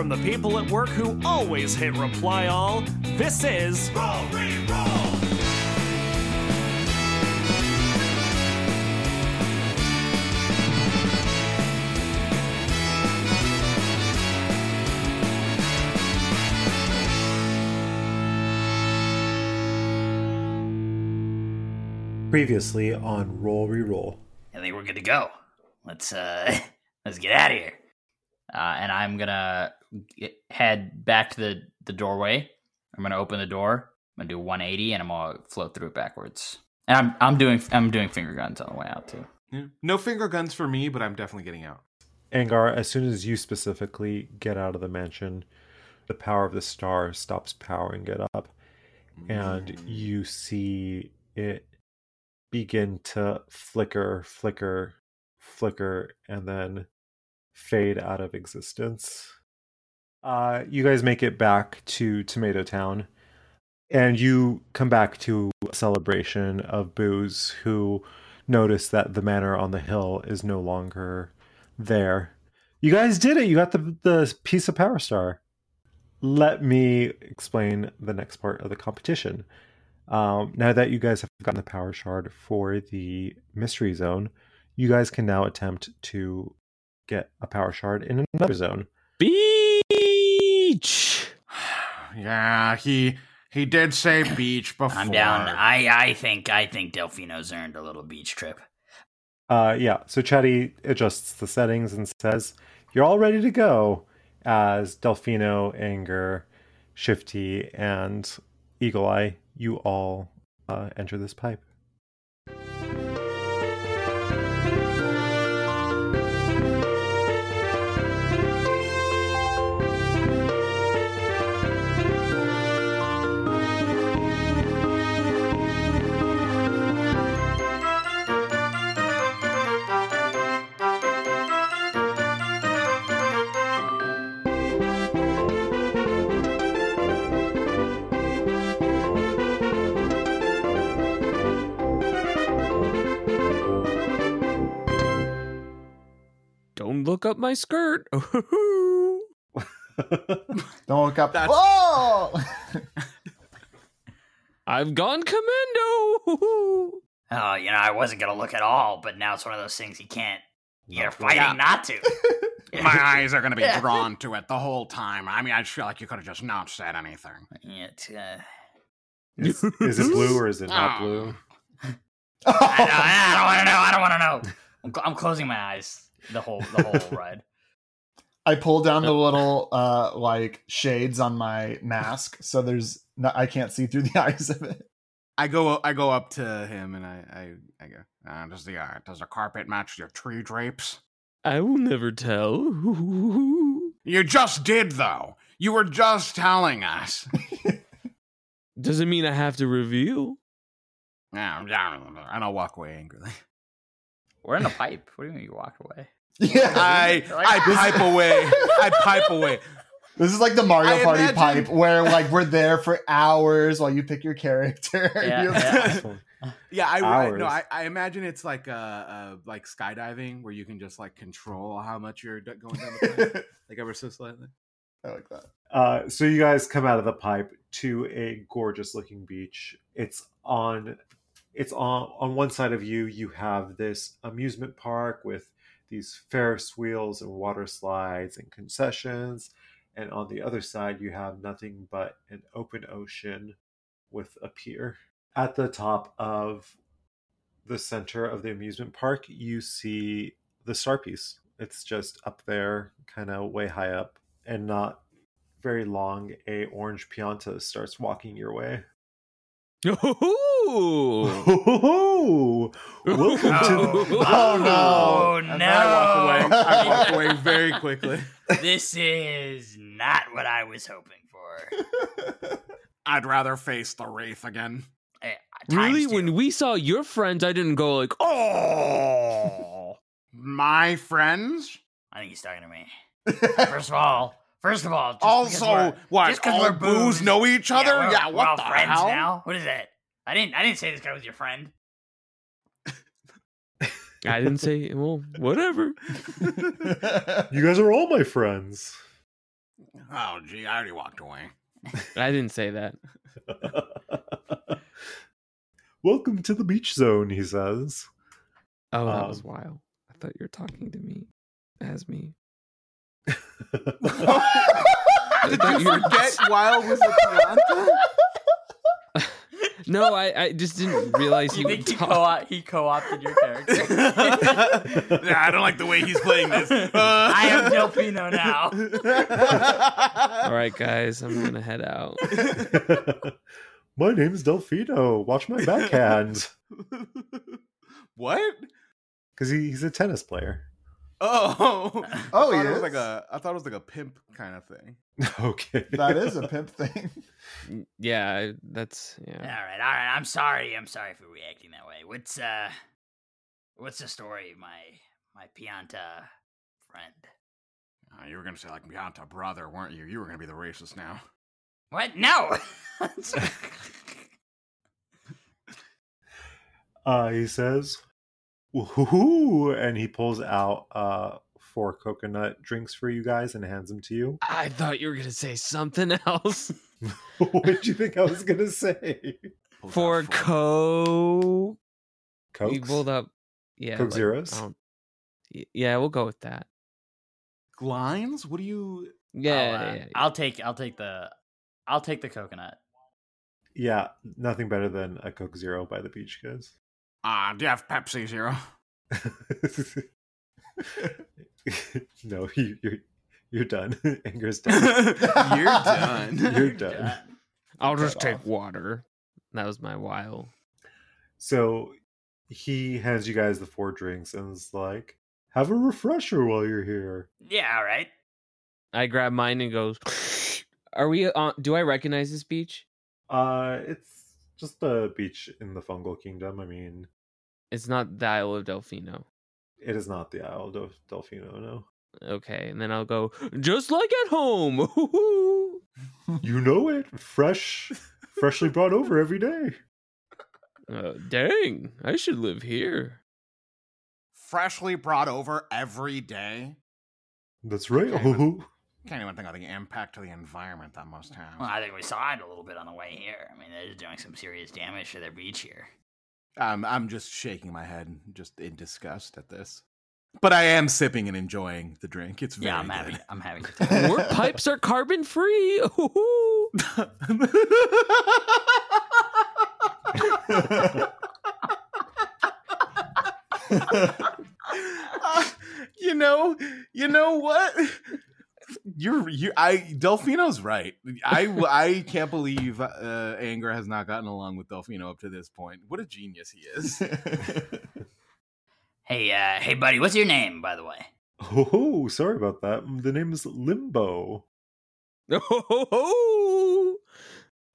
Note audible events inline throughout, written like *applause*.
from the people at work who always hit reply all, this is Roll Re-Roll! Previously on Roll Reroll. I think we're good to go. Let's uh *laughs* let's get out of here. Uh, and I'm gonna get, head back to the the doorway. I'm gonna open the door. I'm gonna do 180, and I'm gonna float through it backwards. And I'm I'm doing I'm doing finger guns on the way out too. Yeah. No finger guns for me, but I'm definitely getting out. Angar, as soon as you specifically get out of the mansion, the power of the star stops powering it up, and you see it begin to flicker, flicker, flicker, and then fade out of existence. Uh, you guys make it back to Tomato Town, and you come back to a celebration of Boos, who notice that the manor on the hill is no longer there. You guys did it! You got the the piece of Power Star. Let me explain the next part of the competition. Um, now that you guys have gotten the power shard for the mystery zone, you guys can now attempt to get a power shard in another zone. Beach. Yeah, he he did say *coughs* beach before. I'm down. I I think I think Delfino's earned a little beach trip. Uh, yeah, so Chatty adjusts the settings and says, You're all ready to go as Delfino, Anger, Shifty, and Eagle Eye, you all uh, enter this pipe. Look up my skirt. *laughs* Don't look up. That's- Whoa! I've gone commando. *laughs* Oh, you know, I wasn't gonna look at all, but now it's one of those things you can't. You're fighting Yeah. not to. *laughs* My eyes are going to be Yeah. drawn to it the whole time. I mean, I just feel like you could have just not said anything. It's, uh, Is, is it blue or is it not Oh. blue? I, don't, I don't want to know. I don't want to know. I'm, cl- I'm closing my eyes the whole the whole ride. *laughs* I pull down the little uh like shades on my mask, so there's no, I can't see through the *laughs* eyes of it. I go I go up to him and I I, I go, uh, does the uh, does the carpet match your tree drapes? I will never tell. *laughs* You just did though. You were just telling us. Doesn't mean I have to reveal. Yeah, yeah, and I'll walk away angrily. We're in a pipe. What do you mean you walked away? *laughs* Yeah, I Like- I *laughs* pipe away. I pipe away. *laughs* this is like the Mario I Party imagine- pipe where like we're there for hours while you pick your character. Yeah, You- yeah. Yeah, I, I no, I, I imagine it's like uh, uh like skydiving where you can just like control how much you're going down the pipe, like ever so slightly. I like that. Uh, so you guys come out of the pipe to a gorgeous looking beach. It's on it's on on one side of you you have this amusement park with these Ferris wheels and water slides and concessions and on the other side you have nothing but an open ocean with a pier. At the top of the center of the amusement park you see the star piece. It's just up there kind of way high up and not very long, a orange Pianta starts walking your way. *laughs* Oh, Welcome to the- Oh, no. Oh And no! I walk away. I *laughs* walk away very quickly. this is not what I was hoping for. *laughs* I'd rather face the wraith again. Eh, really? two. When we saw your friends, I didn't go like, oh. *laughs* My friends. I think he's talking to me. First of all, first of all, just because also, we're- what? just 'cause all we're booze boos- know each other? we're- Yeah, we're what all the friends hell? now. What is that? I didn't. I didn't say this guy was your friend. I didn't say, well, whatever. *laughs* You guys are all my friends. Oh, gee, I already walked away. I didn't say that. *laughs* Welcome to the beach zone, he says. Oh, that was Um, wild. I thought you were talking to me as me. *laughs* Did thought you you forget Wild was a Pianta? No, I, I just didn't *laughs* realize he You would he talk. co he co-opted your character? *laughs* yeah, I don't like the way he's playing this. I am Delfino now. *laughs* All right, guys, I'm gonna head out. my name's Delfino. Watch my backhand. what? Because he, he's a tennis player. Oh, *laughs* Oh, I he thought it was like a. I thought it was like a pimp kind of thing. *laughs* okay. that is a pimp thing. Yeah, that's yeah. All right, all right. I'm sorry. I'm sorry for reacting that way. What's uh, what's the story, my my Pianta friend? Uh, you were gonna say like Pianta brother, weren't you? You were gonna be the racist now. What? No. *laughs* Uh, he says, "Woohoo!" and he pulls out uh four coconut drinks for you guys and hands them to you. I thought you were gonna say something *laughs* else. *laughs* what did you think I was gonna say? Pulls out For Cokes? Coke, we pulled up. Yeah, Coke like, Zeros? I Yeah, we'll go with that. lines. What do you? Yeah, I'll, uh, yeah. I'll take I'll take the I'll take the coconut. Yeah, nothing better than a Coke Zero by the beach, guys. Ah, do you have Pepsi Zero? *laughs* no, you, you're you're done. *laughs* Anger's *laughs* done. You're done. You're done. I'll cut just take off. water. That was my while. So he hands you guys the four drinks and is like, "Have a refresher while you're here." Yeah, all right. I grab mine and goes. Are we on? Do I recognize this beach? Uh, it's just a beach in the Fungal Kingdom. I mean, It's not the Isle of Delfino. it is not the Isle of Delfino. No, Okay, and then I'll go just like at home. Hoo-hoo. *laughs* you know it. Fresh, freshly brought over every day. *laughs* uh, dang, I should live here. Freshly brought over every day. That's right. Okay, *laughs* Can't even think of the impact to the environment that must have. Well, I think we saw it a little bit on the way here. I mean, they're doing some serious damage to their beach here. Um, I'm just shaking my head, just in disgust at this. But I am sipping and enjoying the drink. It's very yeah, I'm having good. I'm having a *laughs* time. Warp pipes are carbon free. Uh, *laughs* you know, you know what? You're you. I Delfino's right. I I can't believe uh, Anger has not gotten along with Delfino up to this point. What a genius he is. *laughs* hey, uh, hey, buddy, what's your name, by the way? Oh, sorry about that. The name is Limbo. Oh,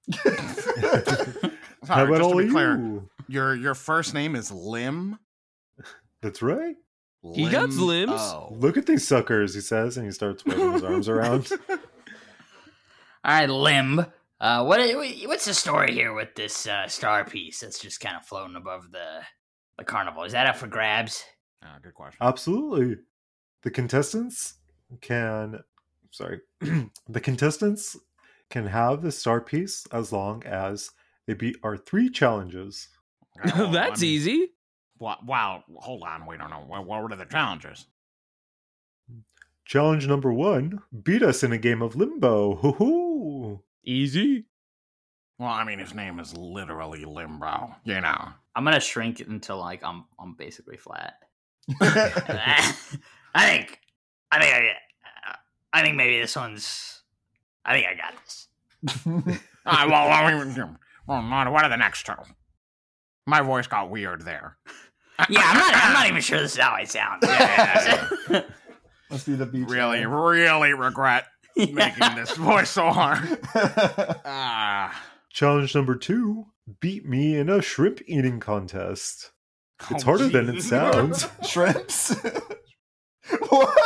*laughs* How Sorry, about just all to be clear, you? your your first name is Lim. That's right. He got Lim- limbs. Oh. Look at these suckers, he says, and he starts waving his arms around. *laughs* All right, Limb. Uh, what what's the story here with this uh, star piece that's just kind of floating above the the carnival? Is that up for grabs? Ah, good question. Absolutely. The contestants can sorry. *clears throat* the contestants can have the star piece as long as they beat our three challenges. Oh, *laughs* that's I mean- easy. Wow, wow, hold on, wait, no, no. What, what are the challenges? Challenge number one, beat us in a game of limbo. Hoo-hoo. Easy. Well, I mean, his name is literally Limbo. You know. I'm gonna shrink it until like I'm I'm basically flat. *laughs* I think I think I I think maybe this one's I think I got this. *laughs* Ah, well, well, we- well, not- what are the next two? My voice got weird there. Yeah, I'm not I'm not even *laughs* sure this is how I sound. Let's *laughs* do the beach. Really, man. really regret *laughs* making this voice so hard. Ah. Challenge number two, beat me in a shrimp eating contest. It's Oh, harder than it sounds. Shrimps. What?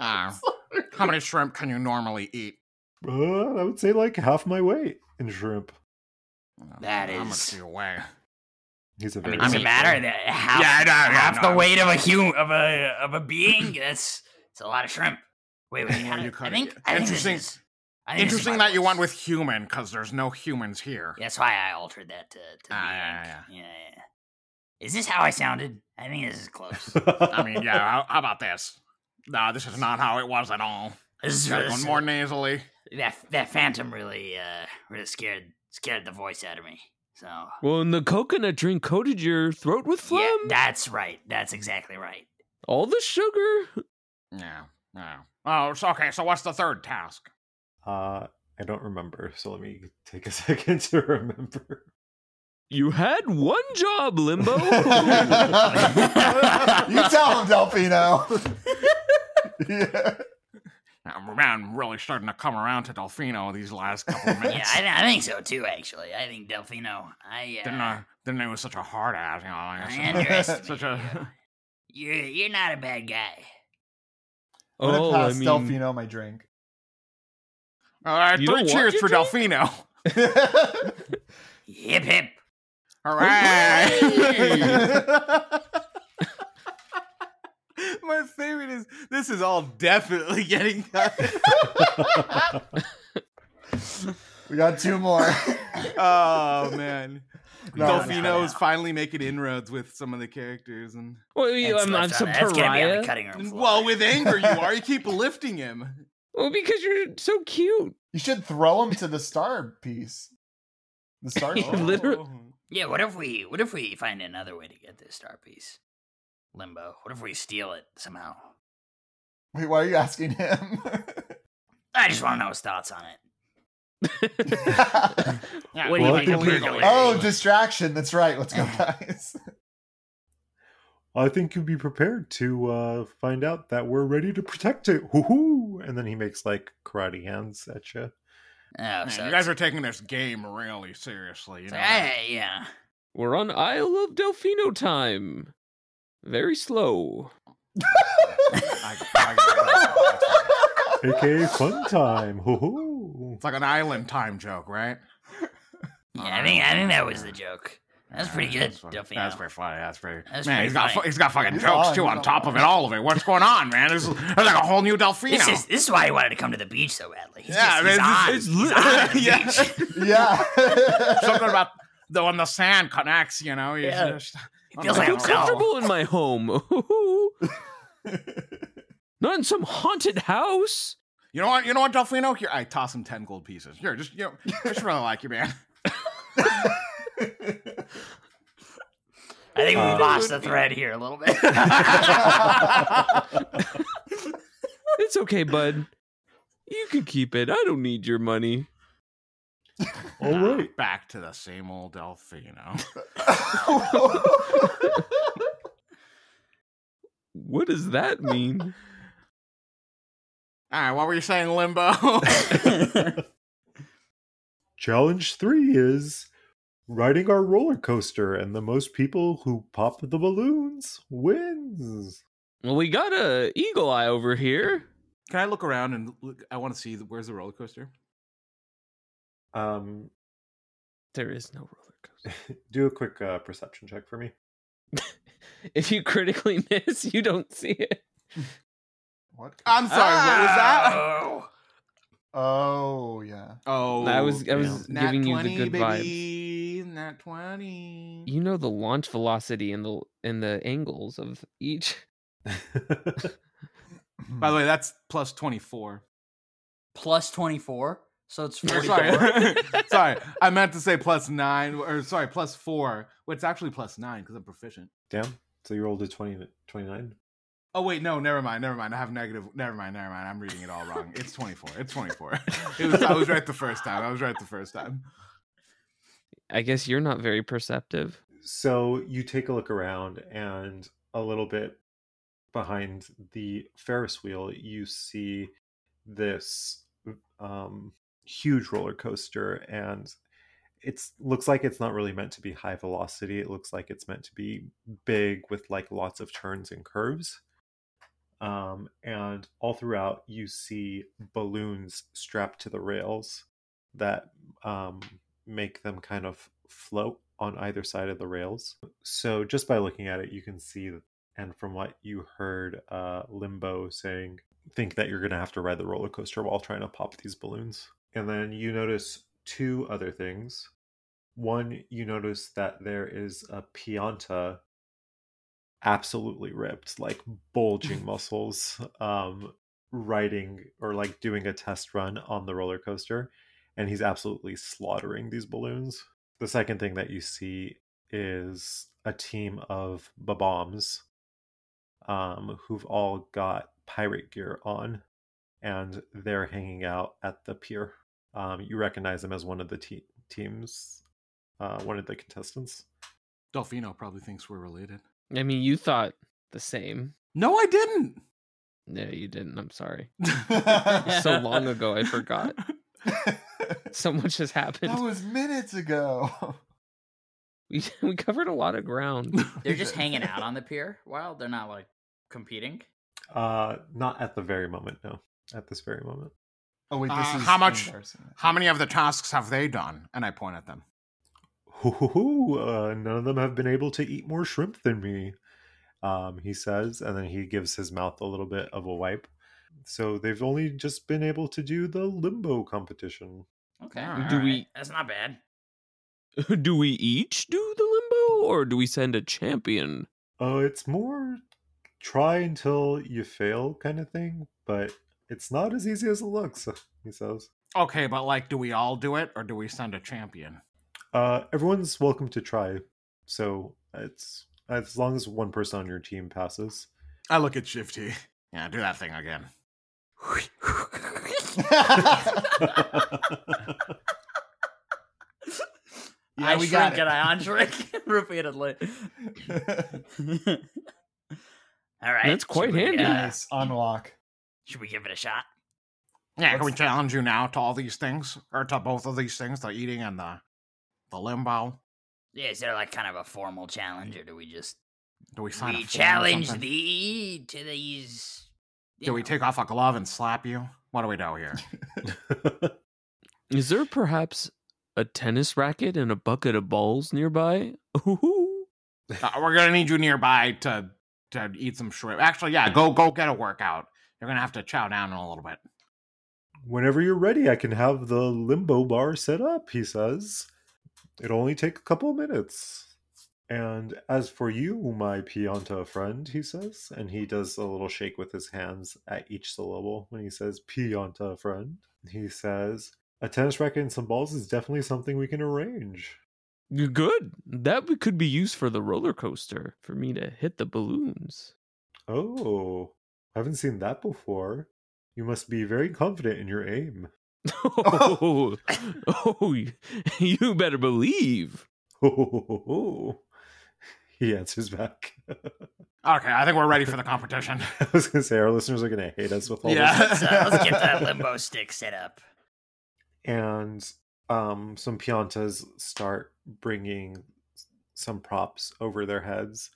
Ah. how many shrimp can you normally eat? Uh, I would say like half my weight in shrimp. That How is- much do you weigh? He's a very mean, does it mean- matter that half, Yeah, I know, yeah, half no. the weight of a human of a of a being? *laughs* That's it's a lot of shrimp. Wait, wait. Yeah, *laughs* how you do- I cut think it. I think this Interesting- is- I think this is Interesting that you voice. went with human because there's no humans here. That's why I altered that to, to Ah, be yeah, yeah, yeah, yeah. Is this how I sounded? I think this is close. *laughs* I mean, yeah. How, how about this? No, this is not how it was at all. This is Got going more nasally. that that phantom really uh really scared scared the voice out of me. So Well, and the coconut drink coated your throat with phlegm. yeah, that's right. That's exactly right. All the sugar. Yeah. Yeah. Oh, it's okay. So what's the third task? uh, I don't remember, so let me take a *laughs* second to remember. You had one job, Limbo. *laughs* *laughs* you tell him, Delfino. yeah. Uh, Man, I'm really starting to come around to Delfino these last couple *laughs* of minutes. Yeah, I, I think so too. Actually, I think Delfino. I uh, didn't know, didn't know he was such a hard ass. You know, like, I *laughs* such- underestimate such you. a. You're you're not a bad guy. I'm gonna oh, I pass mean, Delfino my drink. All right, three cheers for drink? Delfino. *laughs* Hip hip. Hooray! My favorite is this is all definitely getting cut. *laughs* we got two more. *laughs* oh man. No, Delfino no, is no. finally making inroads with some of the characters and well, you- I'm, I'm some on- that's gonna be on the pariah. cutting well with anger you are you keep *laughs* lifting him. Well, because you're so cute. You should throw him to the star piece. The star. You ship. literally- Yeah, what if we what if we find another way to get this star piece? Limbo. What if we steal it somehow? Wait, why are you asking him? I just want to know his thoughts on it. Yeah, *laughs* What do you like think? illegally. oh, distraction. That's right. Let's go, *laughs* guys. I think you'd be prepared to uh, find out that we're ready to protect it. Hoo-hoo! And then he makes like karate hands at you. Oh, Man, so you guys are taking this game really seriously. You know. hey, yeah. We're on Isle of Delfino time. Very slow. *laughs* I- I- AKA *laughs* fun time. Hoo-hoo! it's like an island time joke, right? Yeah, I think I think that was the joke. That's pretty good, That's, funny. Delfino. That's pretty funny. That's pretty. That's man, pretty he's got funny. he's got fucking jokes too on on. top of it, all of it. What's going on, man? There's, there's like a whole new Delfino. This is this is why he wanted to come to the beach so badly. He's Yeah, just, man, he's it's- on. it's He's on the *laughs* Yeah. beach. *laughs* yeah. something about the when the sand connects. You know, he's Yeah. just He feels like feel himself. comfortable in my home. Not in some haunted house. You know what? You know what, Delfino? Here, I toss him ten gold pieces. Here, just you know, just really like you, man. I think we Uh, lost the thread here a little bit. *laughs* It's okay, bud. You can keep it. I don't need your money. *laughs* All right. Back to the same old Delfino. *laughs* What does that mean? All right, what were you saying, Limbo? *laughs* Challenge three is riding our roller coaster, and the most people who pop the balloons wins. Well, we got a eagle eye over here. Can I look around and look? I want to see the, where's the roller coaster. Um, There is no roller coaster. *laughs* do a quick uh, perception check for me. *laughs* If you critically miss, you don't see it. What? I'm sorry. What was that? Oh. *laughs* Oh yeah. Oh, I was I was Nat giving you 20, the good vibes. baby. Nat twenty. You know the launch velocity and the and the angles of each. *laughs* By the way, that's plus twenty four. Plus 24. So it's 44. sorry, *laughs* sorry. I meant to say plus nine, or sorry, plus four. Well, it's actually plus nine because I'm proficient. Damn. So you rolled a 20, 29? Oh wait, no, never mind, never mind. I have negative. Never mind, never mind. I'm reading it all wrong. It's 24. It's 24. *laughs* It was, I was right the first time. I was right the first time. I guess you're not very perceptive. So you take a look around, and a little bit behind the Ferris wheel, you see this um, huge roller coaster, and it looks like it's not really meant to be high velocity. It looks like it's meant to be big with like lots of turns and curves. Um, and all throughout, you see balloons strapped to the rails that um, make them kind of float on either side of the rails. So just by looking at it, you can see, and from what you heard uh, Limbo saying, think that you're going to have to ride the roller coaster while trying to pop these balloons. And then you notice two other things. One, you notice that there is a Pianta absolutely ripped, like bulging *laughs* muscles, um, riding or like doing a test run on the roller coaster. And he's absolutely slaughtering these balloons. The second thing that you see is a team of Bob-ombs um, who've all got pirate gear on and they're hanging out at the pier. Um, you recognize them as one of the te- teams, uh, one of the contestants. Delfino probably thinks we're related. I mean, you thought the same. No, I didn't. No, you didn't. I'm sorry. *laughs* so long ago, I forgot. *laughs* So much has happened. that was minutes ago. *laughs* We we covered a lot of ground. They're just hanging out on the pier while they're not like competing. Uh, not at the very moment, no. At this very moment. Oh wait, this Uh, is how much- How many of the tasks have they done? And I point at them. Uh, none of them have been able to eat more shrimp than me, um, he says, and then he gives his mouth a little bit of a wipe. So they've only just been able to do the limbo competition. Okay, Alright. Do alright. we- That's not bad. *laughs* do we each do the limbo, or do we send a champion? Uh, it's more try until you fail kind of thing, but it's not as easy as it looks, *laughs* he says. Okay, but like, do we all do it or do we send a champion? Uh, everyone's welcome to try, so it's as long as one person on your team passes. I look at Shifty. Yeah, do that thing again. *laughs* Yeah, I we shrink got it. and I unshrink *laughs* repeatedly. *laughs* All right, That's quite should we, handy. uh, nice unlock. should we give it a shot? Yeah, can we challenge you now to all these things? Or to both of these things, the eating and the the limbo? Yeah, is there like kind of a formal challenge, or do we just Do we sign a we form challenge something? thee to these? you Do we take off a glove and slap you? What do we do here? *laughs* *laughs* Is there perhaps a tennis racket and a bucket of balls nearby? Ooh. *laughs* Uh, we're gonna need you nearby to to eat some shrimp. Actually, yeah, go go get a workout. You're gonna have to chow down in a little bit. Whenever you're ready, I can have the limbo bar set up, he says. It'll only take a couple of minutes. And as for you, my Pianta friend, he says, and he does a little shake with his hands at each syllable when he says Pianta friend. He says, a tennis racket and some balls is definitely something we can arrange. Good. That we could be used for the roller coaster for me to hit the balloons. Oh, I haven't seen that before. You must be very confident in your aim. Oh, *laughs* oh, you better believe. *laughs* he answers back. *laughs* Okay, I think we're ready for the competition. I was gonna say our listeners are gonna hate us with all Yeah. this. Let's, uh, let's get that limbo stick set up. And um, some piantas start bringing some props over their heads.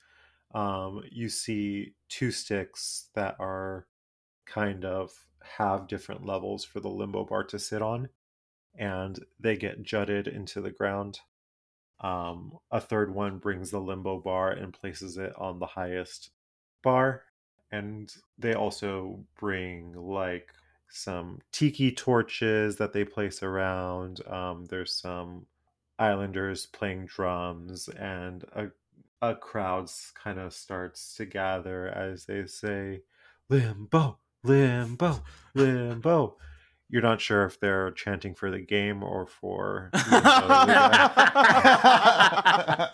Um, you see two sticks that are kind of have different levels for the limbo bar to sit on, and they get jutted into the ground. Um, a third one brings the limbo bar and places it on the highest bar, and they also bring like some tiki torches that they place around. Um, there's some islanders playing drums, and a a crowd kind of starts to gather as they say, "Limbo, limbo, *laughs* limbo." You're not sure if they're chanting for the game or for. *laughs* *laughs*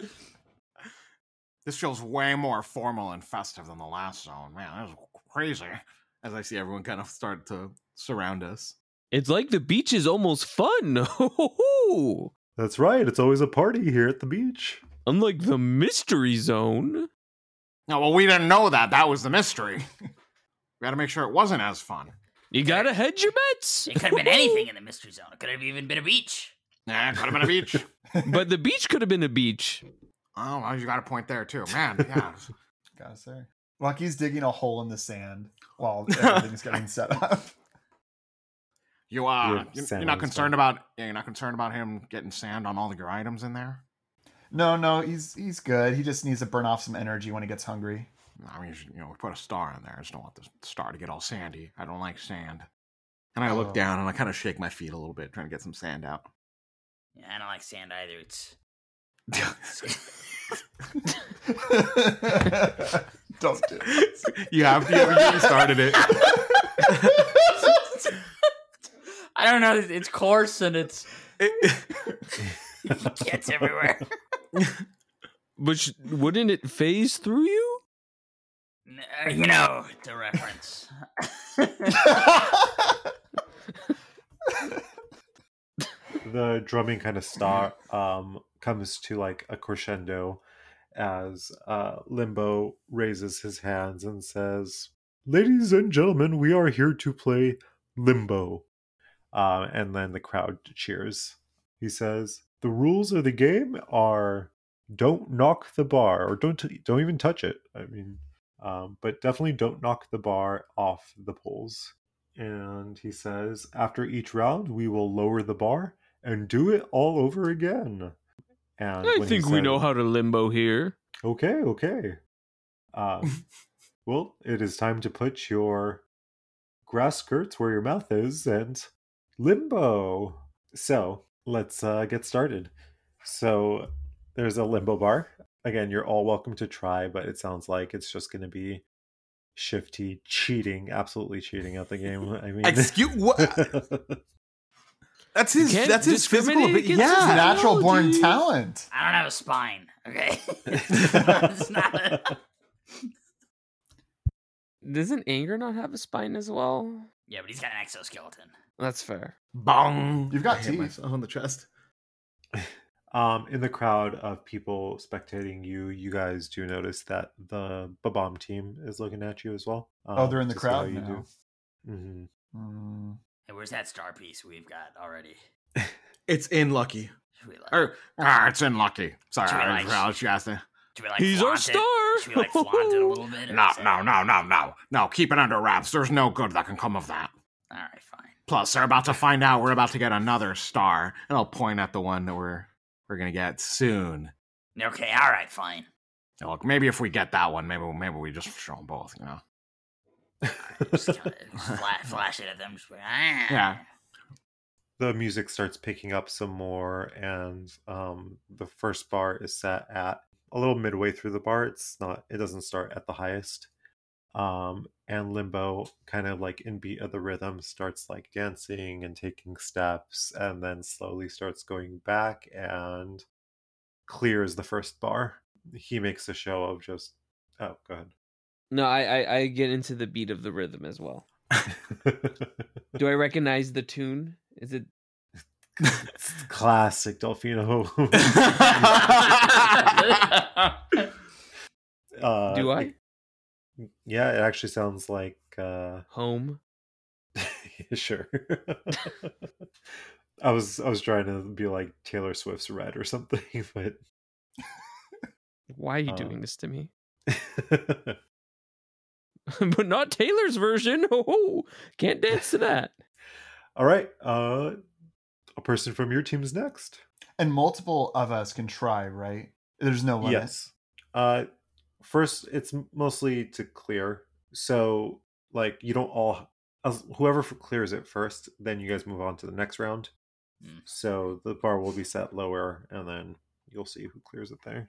this feels way more formal and festive than the last zone. Man, that was crazy. As I see everyone kind of start to surround us. It's like the beach is almost fun. That's right. It's always a party here at the beach. Unlike the mystery zone. No, well, we didn't know that. That was the mystery. We got to make sure it wasn't as fun. You gotta hedge your bets. It could have been anything in the *laughs* mystery zone. It could have even been a beach. Yeah, could have been a beach. *laughs* but the beach could have been a beach. Oh, well, you got a point there too, *laughs* man. Yeah, Gotta say. Lucky's digging a hole in the sand while everything's getting set up. you uh, Yeah, you- sand you're not concerned stone. about yeah, you're not concerned about him getting sand on all of your items in there. No, no, he's he's good. He just needs to burn off some energy when he gets hungry. I mean, you know, we put a star in there. I just don't want the star to get all sandy. I don't like sand. And I look Oh. down and I kind of shake my feet a little bit, trying to get some sand out. Yeah, I don't like sand either. It's *laughs* don't do it. you have you, you started it. *laughs* I don't know. It's coarse and it's *laughs* it gets everywhere. But sh- wouldn't it phase through you? You know the reference. *laughs* the drumming kind of start um comes to like a crescendo as uh limbo raises his hands and says ladies and gentlemen we are here to play limbo. Uh, and then the crowd cheers. He says the rules of the game are don't knock the bar or don't don't even touch it. I mean um, but definitely don't knock the bar off the poles and he says after each round we will lower the bar and do it all over again. And I think we know how to limbo here. Okay, okay. Um, *laughs* well, it is time to put your grass skirts where your mouth is and limbo. So let's uh, get started. So there's a limbo bar. Again, you're all welcome to try, but it sounds like it's just going to be shifty cheating, absolutely cheating at the game. *laughs* I mean, Excuse what? Uh, *laughs* that's his. That's his physical. discriminate abi- against his Yeah. Natural born Technology. talent. I don't have a spine. Okay, *laughs* it's not. A... Doesn't anger not have a spine as well? Yeah, but he's got an exoskeleton. That's fair. Bong. You've got I teeth. on the chest. Um, in the crowd of people spectating you, you guys do notice that the Bob-omb team is looking at you as well. Oh, they're um, in the to see how crowd you now. do. hmm Mm. Hey, where's that star piece we've got already? *laughs* It's in Lucky. Should like, Or ah, it's in Lucky. Sorry, Should we, I like, forgot what you asked. me. we like He's our flaunt it? star. Should we like flaunt it a little bit? No, no, no, no, no, no. Keep it under wraps. There's no good that can come of that. All right, fine. Plus, they're about to find out we're about to get another star, and I'll point at the one that we're we're gonna get soon. Okay, all right, fine. Now, Look, maybe if we get that one, maybe maybe we just show them both. You know? Just, kinda, flash, *laughs* flash it at them. Just like, ah. Yeah. the music starts picking up some more, and um, the first bar is set at a little midway through the bar. It's not. It doesn't start at the highest. Um, and Limbo, kind of like in beat of the rhythm, starts like dancing and taking steps, and then slowly starts going back and clears the first bar. He makes a show of just. Oh, go ahead. No, I, I I get into the beat of the rhythm as well. *laughs* Do I recognize the tune? Is it Classic Delfino. *laughs* *laughs* uh, do I? Yeah, it actually sounds like uh Home. *laughs* sure. *laughs* I was I was trying to be like Taylor Swift's Red or something, *laughs* but Why are you Uh, doing this to me? but not Taylor's version. Oh, can't dance to that. all right. Uh a person from your team is next. And multiple of us can try, right? There's no limit. Yes. Uh first it's mostly to clear. So like you don't all whoever clears it first, then you guys move on to the next round. Hmm. So the bar will be set lower and then you'll see who clears it there.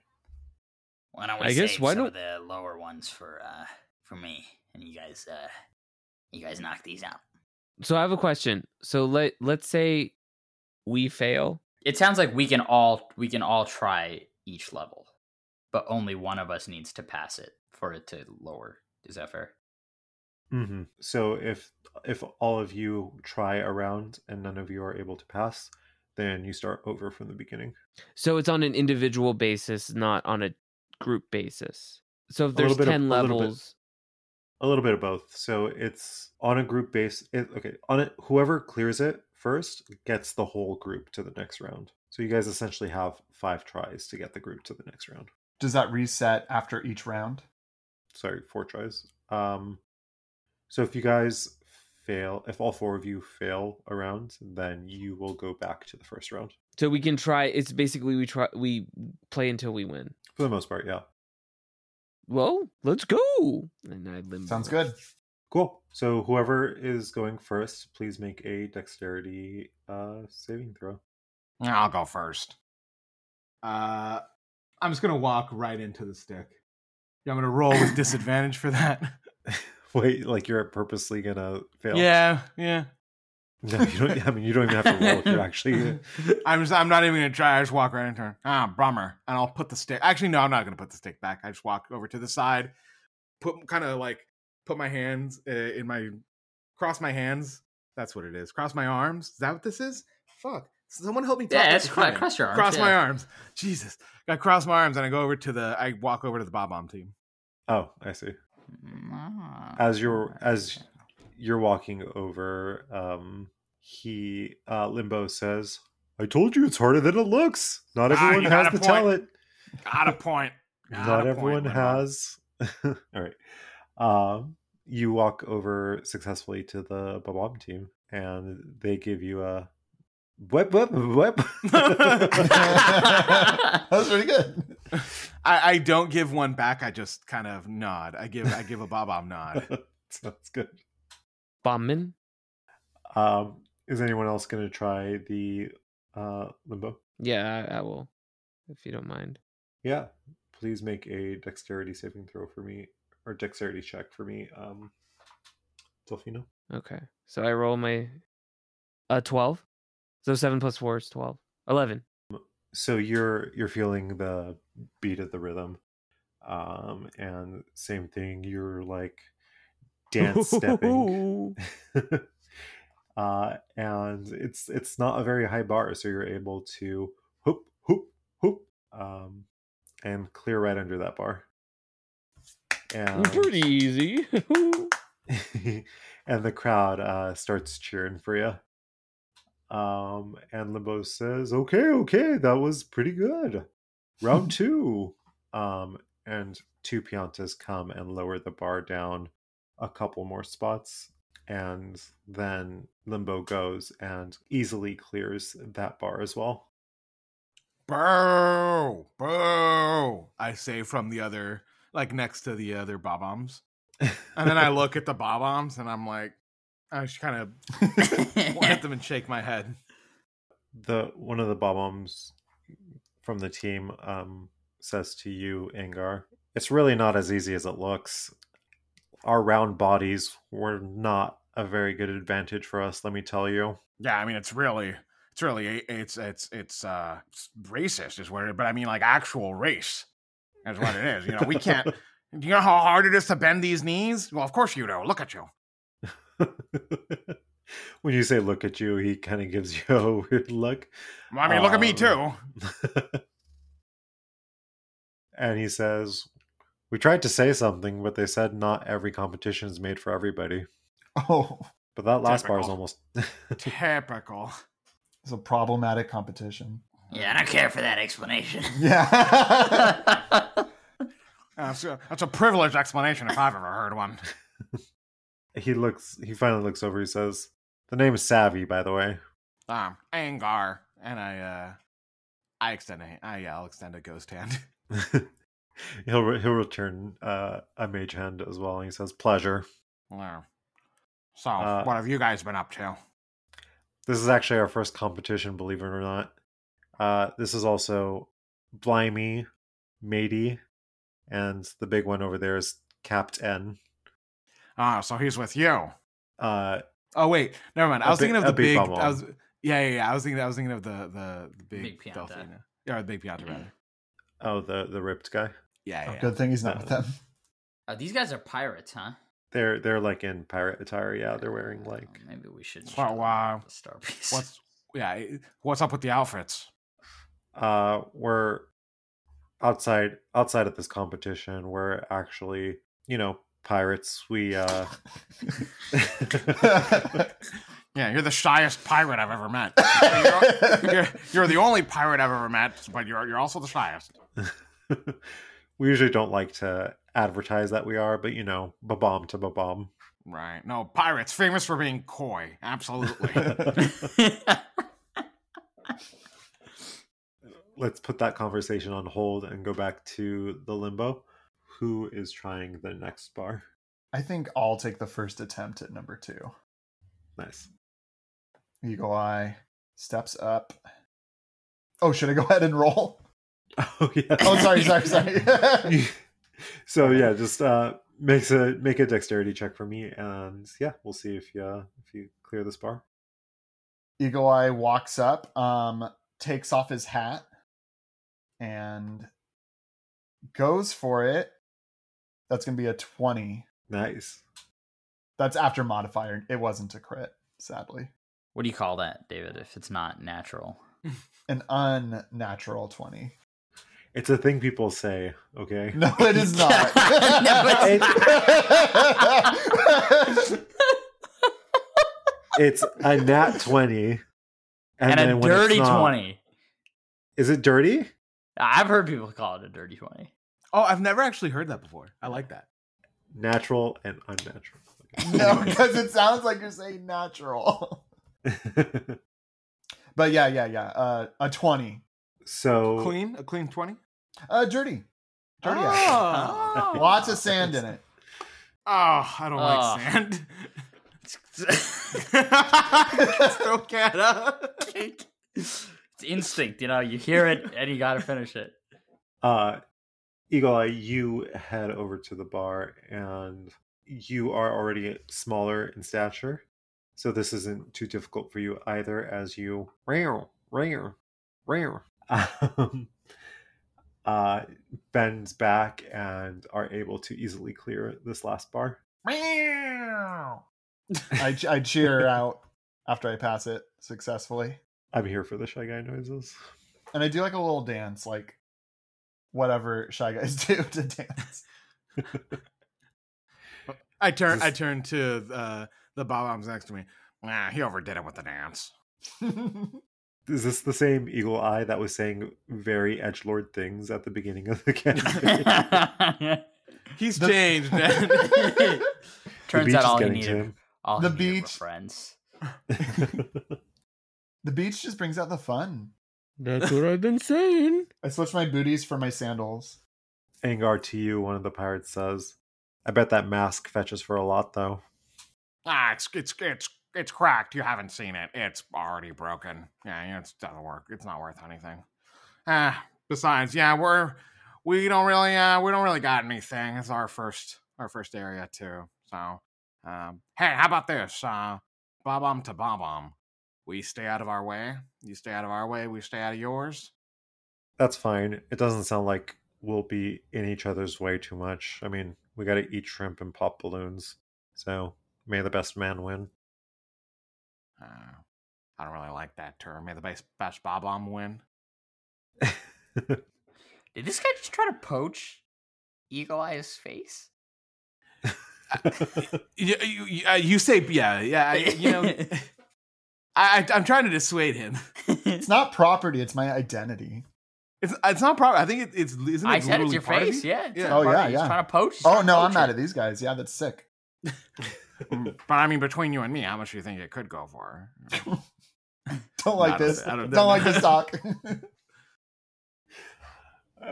Why don't we I guess save why some of don't- the lower ones for uh for me and you guys uh you guys knock these out. So I have a question. So let let's say we fail. It sounds like we can all we can all try each level, but only one of us needs to pass it for it to lower. Is that fair? hmm So if if all of you try a round and none of you are able to pass, then you start over from the beginning. So it's on an individual basis, not on a group basis. So if A little there's bit of- 10 a little bit. levels, A little bit of both. So it's on a group base. It, okay, on it, whoever clears it first gets the whole group to the next round. So you guys essentially have five tries to get the group to the next round. Does that reset after each round? Sorry, four tries. Um, so if you guys fail, if all four of you fail a round, then you will go back to the first round. So we can try. It's basically we try. We play until we win. For the most part, yeah. Well, let's go. And I limbo. Sounds good. Cool. So whoever is going first, please make a dexterity uh saving throw. I'll go first. Uh, I'm just gonna walk right into the stick. Yeah, I'm gonna roll with disadvantage for that. *laughs* Wait, like you're purposely gonna fail? Yeah, yeah. *laughs* No, you don't. I mean, you don't even have to roll if you're actually. *laughs* I'm just, I'm not even gonna try. I just walk right into her. Ah, bummer. And I'll put the stick. Actually, no, I'm not gonna put the stick back. I just walk over to the side, put kind of like put my hands uh, in my cross my hands. That's what it is. Cross my arms. Is that what this is? Fuck. Someone help me. talk Yeah, at it's the cross your arms. Cross yeah. my arms. Jesus. I cross my arms and I go over to the. I walk over to the Bob Bomb team. Oh, I see. Ah. As you're as you're walking over, um, he uh, Limbo says, "I told you it's harder than it looks. Not Ah, everyone you has got a the talent. Got a point. *laughs* Got Not a everyone Limbo. has." *laughs* All right. Um, you walk over successfully to the Bob team, and they give you a whip, whip, whip. that was pretty good. I, I don't give one back. I just kind of nod. I give I give a Bob Bomb nod. *laughs* Sounds good. Bombman. Um, is anyone else going to try the uh, limbo? Yeah, I, I will, if you don't mind. Yeah. Please make a dexterity saving throw for me, or dexterity check for me, um, Delfino. Okay. So I roll my uh twelve. So seven plus four is twelve. Eleven. So you're you're feeling the beat of the rhythm, um, and same thing. You're like dance stepping. *laughs* *laughs* uh, and it's it's not a very high bar, so you're able to hoop hoop hoop, um, and clear right under that bar. And Pretty easy. *laughs* and the crowd uh, starts cheering for you. Um, and Limbo says, "Okay, okay, that was pretty good. Round *laughs* two. Um, and two Piantas come and lower the bar down a couple more spots, and then Limbo goes and easily clears that bar as well. Boo! Boo! I say from the other, like next to the other Bob Bombs. And then I look at the Bob Bombs and I'm like, I just kind of point at them and shake my head. the one of the bombs from the team um, says to you, Angar, "It's really not as easy as it looks. Our round bodies were not a very good advantage for us. Let me tell you." Yeah, I mean, it's really, it's really, it's, it's, it's, uh, it's racist is what it, but I mean, like actual race is what it is. You know, we can't, do *laughs* you know how hard it is to bend these knees? Well, of course you do. Look at you. *laughs* when you say "look at you," he kind of gives you *laughs* a weird look. I mean, look at me Um, too. *laughs* and he says, "We tried to say something, but they said not every competition is made for everybody." Oh, But that last bar is almost Typical. it's a problematic competition. Yeah, I don't care for that explanation. Yeah. That's a, that's a privileged explanation if I've ever heard one. He looks he finally looks over he says the name is savvy by the way Um, Angar, and I, uh, I extend a, I, yeah, I'll extend a ghost hand. *laughs* *laughs* he'll re- he'll return uh, a mage hand as well and he says pleasure Yeah. So, Uh, what have you guys been up to? this is actually our first competition believe it or not uh, this is also blimey matey and the big one over there is capt n Ah, so he's with you. uh, Oh wait, never mind. I A was thinking of the big big. I was, yeah, yeah, yeah. I was thinking. I was thinking of the the, the big, Big Pianta. Delphina. Yeah, or the big Pianta rather. *clears throat* oh the the ripped guy Yeah, Oh, yeah. good thing he's not with them. Uh, *laughs* these guys are pirates, huh? they're they're like in pirate attire yeah they're wearing Uh, like maybe we should. So, show them uh, the star piece. What's yeah? What's up with the outfits? uh we're outside outside of this competition we're actually you know pirates we uh *laughs* Yeah, you're the shyest pirate I've ever met. You're, *laughs* you're, you're the only pirate I've ever met, but you're you're also the shyest. *laughs* we usually don't like to advertise that we are but you know ba-bomb to ba-bomb Right? No, pirates famous for being coy. Absolutely. let's put that conversation on hold and go back to the limbo. Who is trying the next bar? *laughs* I think I'll take the first attempt at number two. Nice. Eagle Eye steps up. Oh, should I go *laughs* ahead and roll? Oh yeah. *laughs* Oh, sorry, sorry, sorry. so yeah, just uh makes a make a dexterity check for me, and yeah, we'll see if you uh, if you clear this bar. Eagle Eye walks up, um, takes off his hat, and goes for it. That's gonna be a twenty. Nice. That's after modifier. It wasn't a crit, sadly. What do you call that, David? If it's not natural, *laughs* An unnatural twenty. It's a thing people say. Okay. No, it is not. *laughs* No, *laughs* It's a nat twenty, and, then a dirty not- twenty. Is it dirty? I've heard people call it a dirty twenty. Oh, I've never actually heard that before. I like that. Natural and unnatural. *laughs* no, because it sounds like you're saying natural. *laughs* But yeah, yeah, yeah. Uh, a twenty. so Clean, a clean twenty. Uh, dirty. Dirty. actually. Oh, Lots of sand in it. oh I don't Oh. like sand. *laughs* Still cat up. it's instinct, you know. You hear it and you got to finish it. uh Eagle Eye, you head over to the bar and you are already smaller in stature. So this isn't too difficult for you either as you rare, rare, rare. *laughs* Um, uh bends back and are able to easily clear this last bar. *laughs* I, I cheer out after I pass it successfully. I'm here for the shy guy noises. And I do like a little dance, like whatever shy guys *laughs* do to dance. I turn. Is I turn to uh, the bob-ombs next to me. Nah, he overdid it with the dance. *laughs* Is this the same Eagle Eye that was saying very edge lord things at the beginning of the *laughs* campaign? He's The- changed, man. Turns out all he getting needed, him. all The he needed were beach- friends. the beach just brings out the fun. That's what I've been saying. I switch my booties for my sandals. Angar to you, one of the pirates says. I bet that mask fetches for a lot, though. ah, it's it's it's it's cracked. You haven't seen it. It's already broken. Yeah, it doesn't work. It's not worth anything. Ah, besides, yeah, we're we don't really uh we don't really got anything. It's our first our first area too. So, um, hey, how about this? Uh, bob-omb to bob-omb. We stay out of our way. You stay out of our way. We stay out of yours. That's fine. It doesn't sound like we'll be in each other's way too much. I mean, we gotta eat shrimp and pop balloons. So, may the best man win. Uh, I don't really like that term. May the best best bob-omb win. *laughs* Did this guy just try to poach Eagle Eye's face? You, you, you, uh, you say yeah, yeah. You know, *laughs* I, I I'm trying to dissuade him. *laughs* It's not property, it's my identity. It's it's not property. I think it, it's isn't it I said it's your part face. you? Yeah. it's Yeah. Oh, part- yeah, he's yeah. trying to poach. he's Oh trying to no, I'm poach mad at these guys. Yeah, that's sick. *laughs* But I mean, between you and me, how much do you think it could go for? *laughs* Don't like Not- this. I don't- Don't like this talk.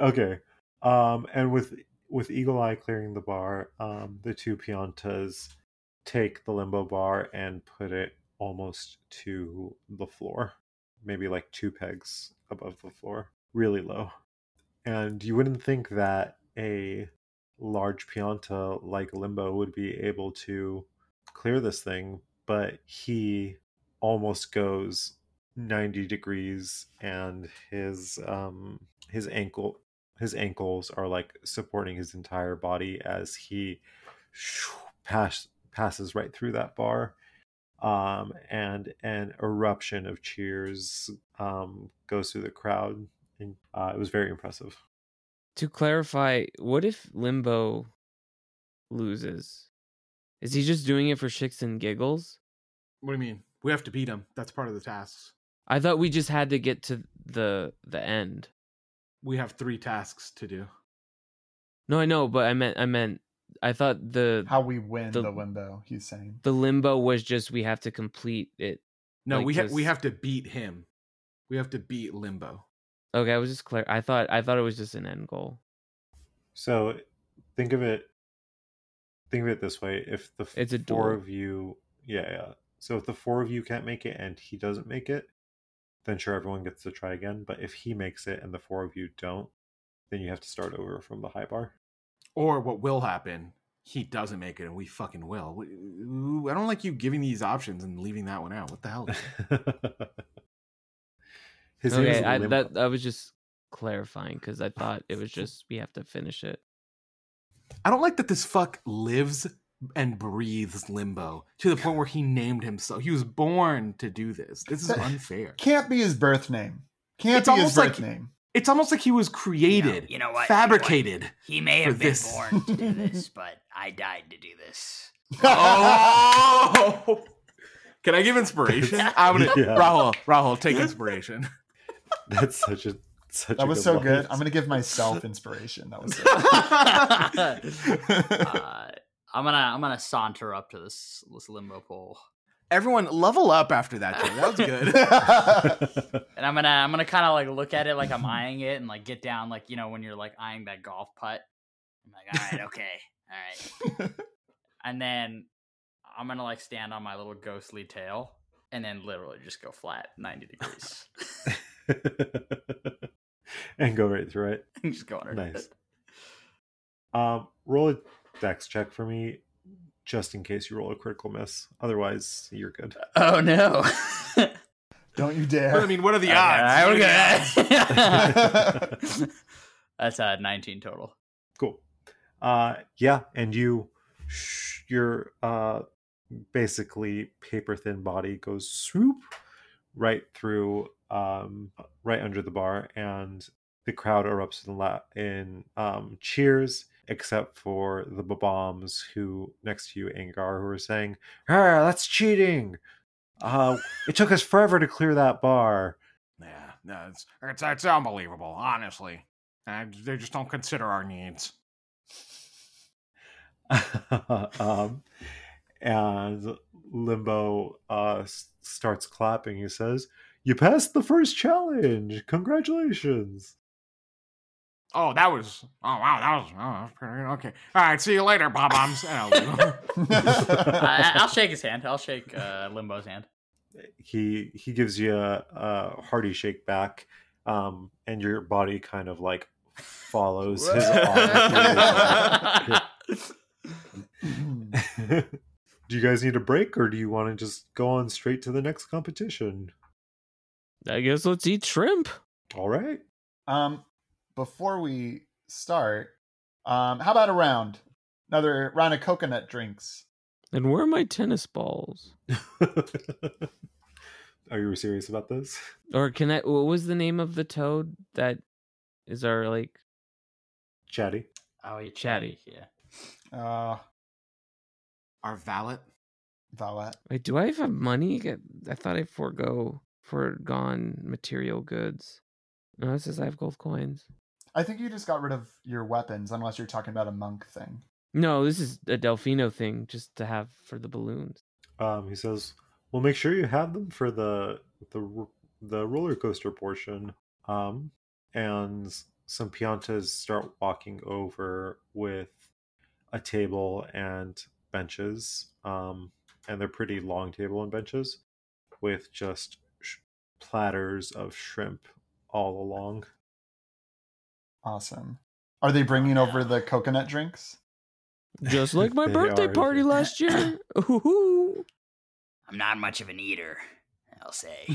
okay. Um, and with with Eagle Eye clearing the bar, um, the two Piantas take the limbo bar and put it almost to the floor, maybe like two pegs above the floor, really low. And you wouldn't think that a large Pianta like Limbo would be able to clear this thing, but he almost goes 90 degrees and his um his ankle his ankles are like supporting his entire body as he pass, passes right through that bar um and an eruption of cheers um goes through the crowd and uh, it was very impressive To clarify, what if Limbo loses? Is he just doing it for shits and giggles? What do you mean? We have to beat him. That's part of the tasks. I thought we just had to get to the the end. We have three tasks to do. No, I know, but I meant I meant I thought the How we win The- the, limbo, he's saying. the limbo was just we have to complete it. No, Like we have we have to beat him. We have to beat Limbo. Okay, I was just clear. I thought I thought it was just an end goal. So think of it think of it this way. If the It's a four duel. of you yeah, yeah. So if the four of you can't make it and he doesn't make it, then sure everyone gets to try again. But if he makes it and the four of you don't, then you have to start over from the high bar. Or what will happen? He doesn't make it, and we fucking will. I don't like you giving these options and leaving that one out. What the hell? *laughs* His name is okay, I, Lim- that I was just clarifying because I thought it was just we have to finish it. I don't like that this fuck lives and breathes limbo to the point where he named himself. He was born to do this. This is unfair. Can't be his birth name. Can't It's be his birth like- name. It's almost like he was created, you know what? You know what? fabricated. He may have been this. born to do this, *laughs* but I died to do this. oh! Can I give inspiration? I'm gonna *laughs* Yeah. Rahul. Rahul, take inspiration. *laughs* That's such a such a That was good so line. good. I'm gonna give myself inspiration. That was it. uh, I'm gonna I'm gonna saunter up to this this limbo pole, Everyone, level up after that. Joke. That was good. *laughs* and I'm gonna I'm gonna kind of like look at it like I'm eyeing it, and like get down like you know when you're like eyeing that golf putt. I'm like, all right, okay, all right, *laughs* and then I'm gonna like stand on my little ghostly tail, and then literally just go flat 90 degrees, *laughs* and go right through it. just go under Nice. it. Um, roll a dex check for me, just in case you roll a critical miss. Otherwise, you're good. Oh no. *laughs* Don't you dare. I mean, what are the Okay, odds? What are the okay. odds? *laughs* *laughs* That's uh 19 total. Cool. Uh, yeah, and you, sh- your uh, basically paper thin body goes swoop right through, um, right under the bar, and the crowd erupts in la- in um, cheers, except for the bombs who next to you, Angar, who are saying, "Ah, that's cheating." Uh, it took us forever to clear that bar. Yeah, no, it's, it's it's unbelievable. Honestly, Uh, they just don't consider our needs. *laughs* um, and Limbo uh, starts clapping. He says, "You passed the first challenge. Congratulations!" Oh, that was. Oh wow, that was. Oh, that was pretty okay. All right, see you later, Bob-ombs. *laughs* I'll leave. I, I'll shake his hand. I'll shake uh, Limbo's hand. He he gives you a, a hearty shake back, um, and your body kind of like follows his *laughs* arm. *laughs* do you guys need a break, or do you want to just go on straight to the next competition? I guess let's eat shrimp. All right. um, before we start, um, how about a round? Another round of coconut drinks. And where are my tennis balls? *laughs* Are you serious about this? Or can I? What was the name of the toad that is our like? Chatty. Oh, you Chatty. Yeah. Uh, our valet. valet. Wait, do I have money? I- I thought I forego foregone material goods. No, it says I have gold coins. I think you just got rid of your weapons, unless you're talking about a monk thing. No, this is a Delfino thing, just to have for the balloons. Um, he says, "Well, make sure you have them for the the the roller coaster portion." Um, and some piantas start walking over with a table and benches. Um, and they're pretty long table and benches with just sh- platters of shrimp all along. Awesome. Are they bringing over the coconut drinks? Just like my *laughs* birthday are. party last year. *laughs* Ooh. I'm not much of an eater, I'll say.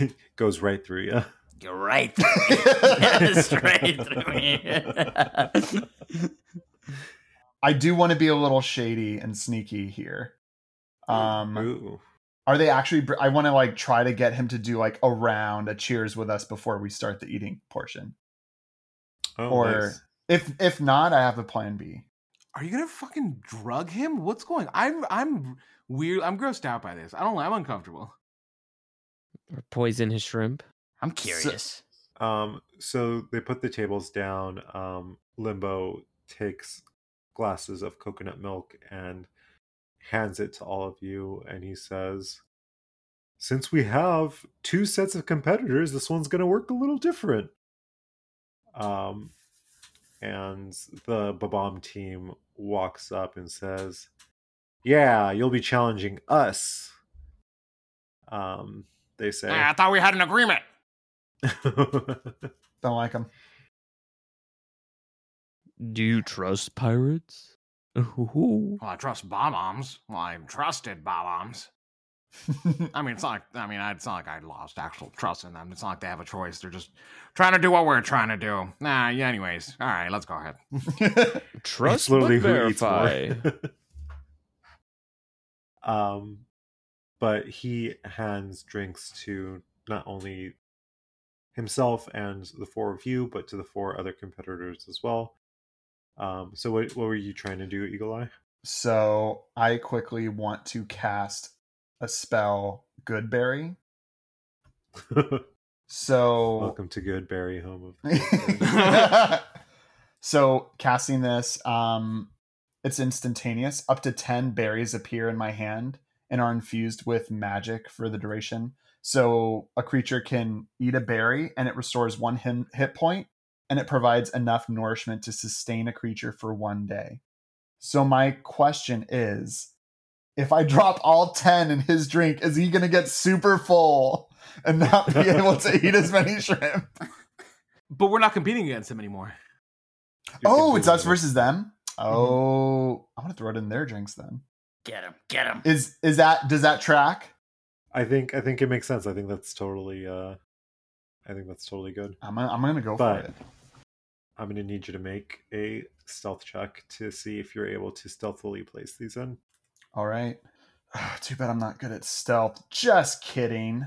*laughs* Goes right through you. Go right through me. Straight through me. I do want to be a little shady and sneaky here. Um, Ooh. Are they actually? I want to like try to get him to do like a round, a cheers with us before we start the eating portion. Oh, or nice. if if not, I have a plan B. Are you gonna fucking drug him? What's going? I'm I'm weird. I'm grossed out by this. I don't. I'm uncomfortable. Or poison his shrimp. I'm curious. Um, so they put the tables down. Um, Limbo takes glasses of coconut milk and hands it to all of you, and he says, since we have two sets of competitors, this one's going to work a little different. Um, and the Bob-omb team walks up and says, "Yeah, you'll be challenging us." Um, they say. I thought we had an agreement. *laughs* Don't like them. Do you trust pirates? Ooh. Well, I trust bombs. Well, I trusted bombs. *laughs* I mean, it's not like I mean, it's not like I lost actual trust in them. It's not like they have a choice. They're just trying to do what we're trying to do. Nah, yeah. Anyways, all right, let's go ahead. *laughs* Trust It's literally but who verify. *laughs* um, but he hands drinks to not only himself and the four of you, but to the four other competitors as well. Um, so what what were you trying to do, Eagle Eye? so I quickly want to cast a spell, Goodberry. *laughs* So Welcome to Goodberry, home of. *laughs* so casting this, um, it's instantaneous. Up to ten berries appear in my hand and are infused with magic for the duration. So a creature can eat a berry and it restores one hit, hit point, and it provides enough nourishment to sustain a creature for one day. So my question is, if I drop all ten in his drink, is he gonna get super full and not be *laughs* able to eat as many shrimp? But we're not competing against him anymore. Oh, it's us versus them. Oh, I want to throw it in their drinks then. Get him, get him. Is is that does that track? I think I think it makes sense. I think that's totally. uh I think that's totally good. I'm gonna, I'm gonna go But- for it. I'm going to need you to make a stealth check to see if you're able to stealthily place these in. All right. *sighs* Too bad I'm not good at stealth. Just kidding.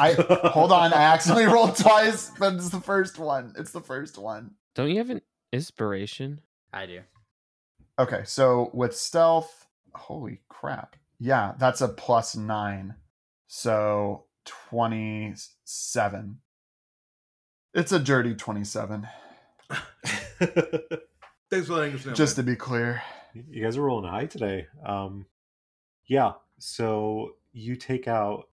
I hold on. I accidentally rolled twice, but it's the first one. It's the first one. Don't you have an inspiration? I do. Okay, so with stealth, holy crap. Yeah, that's a plus nine. So 27. It's a dirty 27, *laughs* Thanks for letting us know. just to be clear. you guys are rolling high today. Um, yeah. So you take out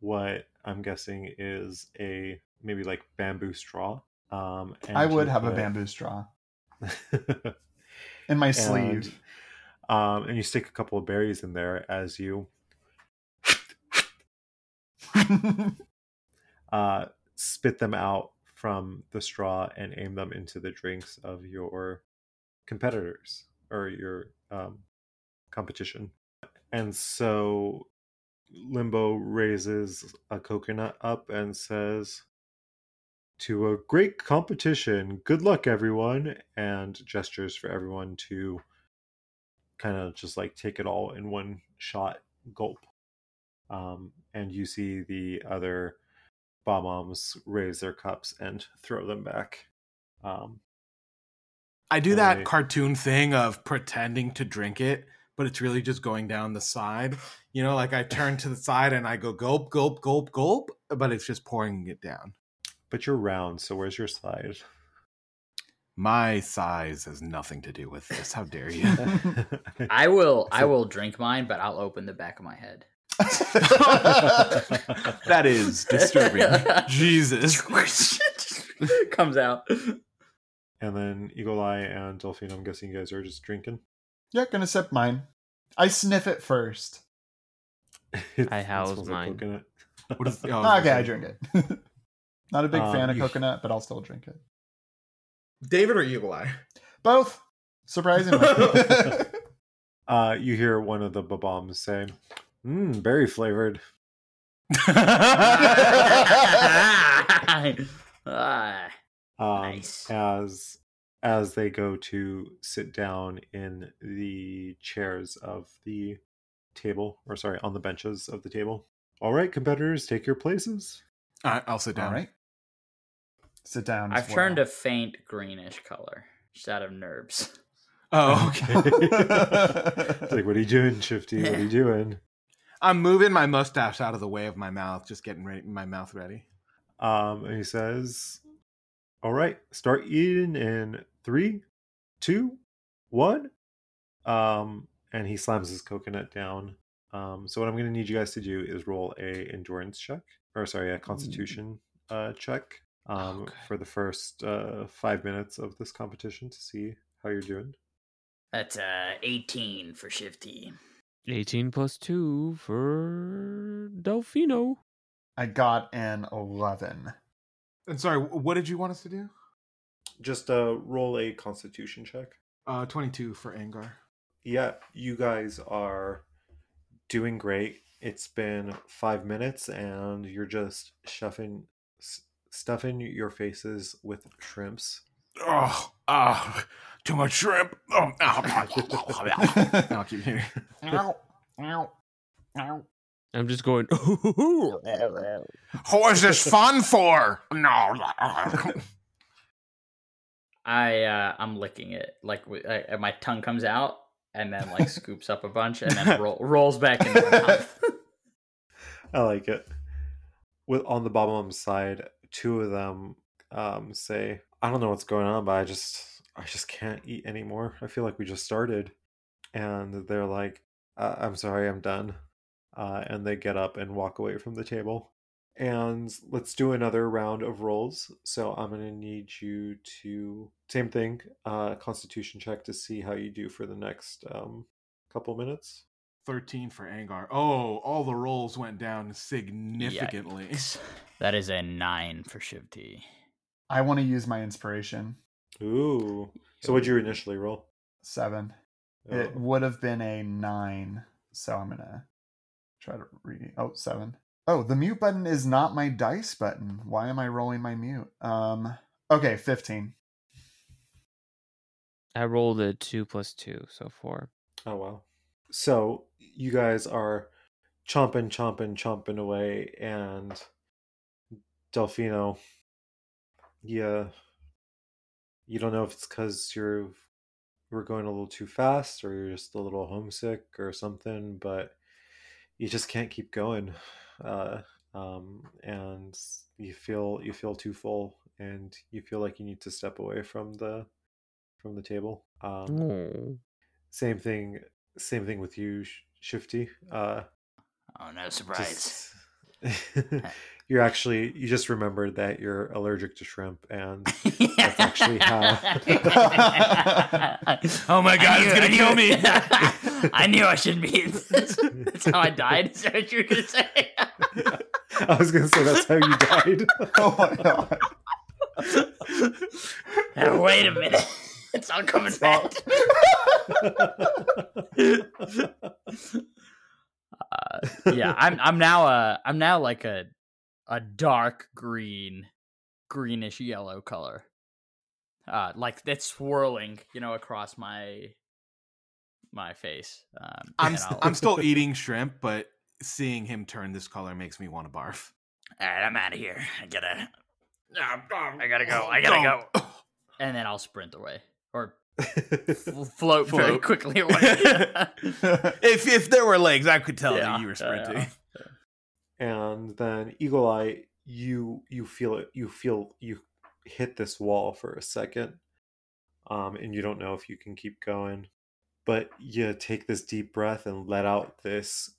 what I'm guessing is a maybe like bamboo straw. Um, and I would you have a bamboo straw *laughs* in my and, sleeve. um, and you stick a couple of berries in there as you *laughs* uh, spit them out from the straw and aim them into the drinks of your competitors or your um, competition. And so Limbo raises a coconut up and says, To a great competition, good luck, everyone, and gestures for everyone to kind of just like take it all in one shot gulp. Um, and you see the other bombs raise their cups and throw them back. Um, I do that Right. cartoon thing of pretending to drink it, but it's really just going down the side. You know, like I turn to the side and I go gulp, gulp, gulp, gulp, but it's just pouring it down. but you're round, so where's your side? My size has nothing to do with this. How dare you? *laughs* *laughs* I will. I will drink mine, but I'll open the back of my head. *laughs* that is disturbing. *laughs* Jesus. *laughs* Comes out. and then Eagle Eye and Delphine, I'm guessing you guys are just drinking. yeah, gonna sip mine. I sniff it first. It- I it house smells like mine. coconut. What is, oh, okay, I drink it. Not a big Um, fan of you- coconut, but I'll still drink it. David or Eagle Eye? Both, surprisingly. Uh, you hear one of the bombs say, Mmm, berry flavored. Ah, *laughs* um, Nice. as as they go to sit down in the chairs of the table or sorry on the benches of the table all right competitors take your places All right, I'll sit down. All right. Sit down. I've turned a faint greenish color, just out of nerves. Oh, okay. *laughs* it's like what are you doing shifty what are you *laughs* doing I'm moving my mustache out of the way of my mouth, just getting ready, my mouth ready. um and he says all right start eating in three, three two one um and he slams his coconut down Um, so what I'm going to need you guys to do is roll a endurance check, or sorry, a Constitution uh, check um, Okay. for the first uh, five minutes of this competition to see how you're doing. That's uh 18 for Shifty. 18 plus 2 for Delfino. I got an 11. And sorry, what did you want us to do? Just uh, roll a Constitution check. Uh, 22 for Angar. Yeah, you guys are doing great. It's been five minutes, and you're just stuffing s- stuffing your faces with shrimps. Oh, oh, too much shrimp. Oh, ow. I'll keep hearing. Ow, ow, ow. I'm just going. *laughs* Who is this fun for? No. I uh I'm licking it like wi- uh, my tongue comes out and then like scoops up a bunch and then roll, rolls back into my mouth. *laughs* I like it. With on the bottom side, two of them um, say, "I don't know what's going on, but I just, I just can't eat anymore. I feel like we just started." And they're like, uh, "I'm sorry, I'm done." Uh, and they get up and walk away from the table. And let's do another round of rolls. So I'm gonna need you to same thing, uh, Constitution check to see how you do for the next um, couple minutes. 13 for Angar. Oh, all the rolls went down significantly. Yikes. That is a nine for Shifty. I want to use my inspiration. Ooh. So what'd you initially roll? Seven. Oh. It would have been a nine. So I'm going to try to read. Oh, seven. Oh, the mute button is not my dice button. Why am I rolling my mute? Um. Okay, 15. I rolled a 2 plus 2, so 4. Oh wow. So you guys are chomping, chomping, chomping away, and Delfino, yeah, you don't know if it's because you're we're going a little too fast, or you're just a little homesick, or something, but you just can't keep going, uh, um, and you feel you feel too full, and you feel like you need to step away from the from the table. Um, Oh. same thing same thing with you shifty uh Oh no surprise. just *laughs* *laughs* you're actually you just remembered that you're allergic to shrimp and That's actually how- *laughs* Oh my God, it's gonna kill me. *laughs* I knew I shouldn't be. That's, that's how I died. Is that what you were gonna say? *laughs* i was gonna say that's how you died Oh my god. Now, wait a minute. It's all coming back. uh, yeah, I'm I'm now uh I'm now like a a dark green, greenish yellow color. Uh, like that's swirling, you know, across my my face. Um, I'm and st- I'll- I'm still *laughs* eating shrimp, but seeing him turn this color makes me want to barf. All right, I'm out of here. I gotta. I gotta go. I *laughs* gotta go. And then I'll sprint away or f- *laughs* float, very quickly away. if if there were legs, I could tell Yeah, that you were yeah, sprinting. And then eagle eye you you feel it you feel you hit this wall for a second um and you don't know if you can keep going but you take this deep breath and let out this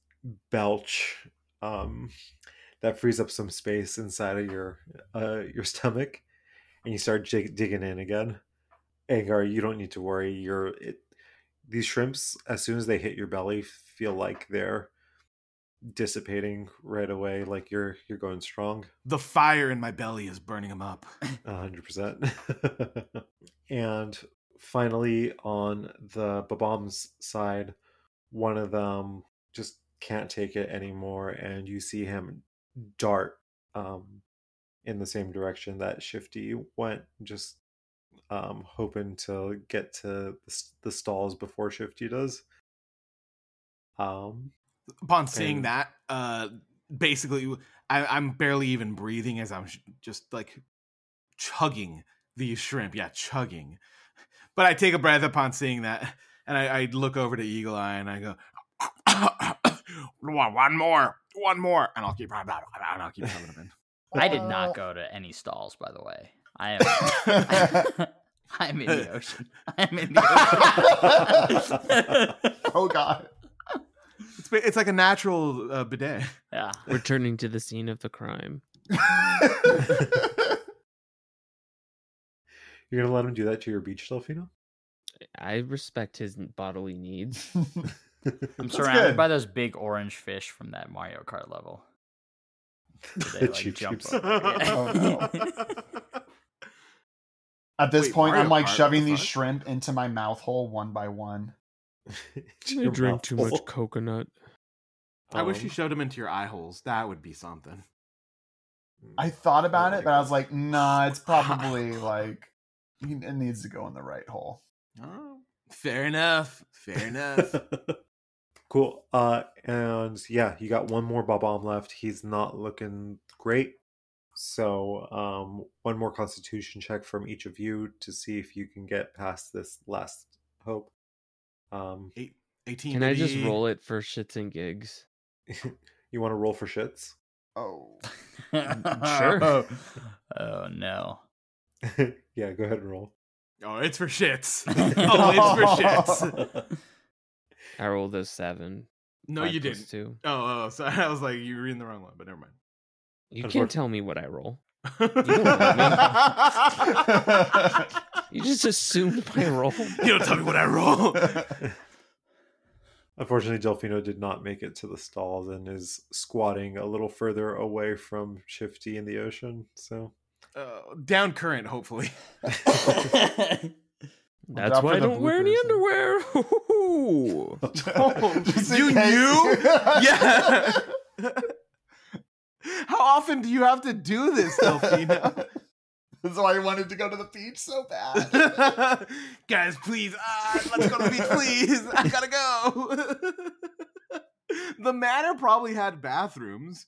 belch um that frees up some space inside of your uh your stomach and you start dig- digging in again. Angar you don't need to worry you're it these shrimps as soon as they hit your belly feel like they're dissipating right away like you're you're going strong? The fire in my belly is burning him up. *laughs* a hundred percent. *laughs* And finally on the Bob-omb's side one of them just can't take it anymore and you see him dart um in the same direction that shifty went just um hoping to get to the, the stalls before shifty does. Um Upon seeing And- that, uh, basically, I, I'm barely even breathing as I'm sh- just like chugging these shrimp. Yeah, chugging. But I take a breath upon seeing that, and I, I look over to Eagle Eye and I go, "One one more, one more," and I'll keep, and I'll keep shoving them in. *laughs* I did not go to any stalls, by the way. I am. *laughs* *laughs* I'm in the ocean. I'm in the ocean. oh god. It's it's like a natural uh, bidet. Yeah. *laughs* Returning to the scene of the crime. *laughs* You're gonna let him do that to your beach, Delfino? I respect his bodily needs. *laughs* I'm That's surrounded good. by those big orange fish from that Mario Kart level. They, The like, Cheep jump Cheeps. over. Oh, At this Wait, point, Mario I'm like Kart, shoving the these shrimp into my mouth hole one by one. *laughs* I Your drink too much coconut. I wish you Um, shoved them into your eye holes. That would be something. I thought about I it, but I was like, nah, it's *laughs* probably like it needs to go in the right hole. Oh, fair enough. Fair enough. *laughs* cool. Uh, and yeah, you got one more bomb left. He's not looking great. So, um, one more Constitution check from each of you to see if you can get past this last hope. Um, Eight, 18. Can I just roll it for shits and gigs? *laughs* you want to roll for shits? Oh, *laughs* Sure. oh, *laughs* oh no. yeah, go ahead and roll. Oh, it's for shits. oh, it's for shits. I rolled a seven. No, you didn't. Two. Oh, oh, so I was like, you were reading the wrong one, but never mind. You can't tell me what I roll. You You just assumed my *laughs* role. You don't tell me what I roll. *laughs* Unfortunately, Delfino did not make it to the stalls and is squatting a little further away from Shifty in the ocean. So, Uh, down current, hopefully. *laughs* That's why I don't wear any underwear. Just in you case. knew? yeah. How often do you have to do this, Delphina? That's why I wanted to go to the beach so bad. *laughs* Guys, please, ah, let's go to the beach, please. I gotta go. *laughs* the manor probably had bathrooms.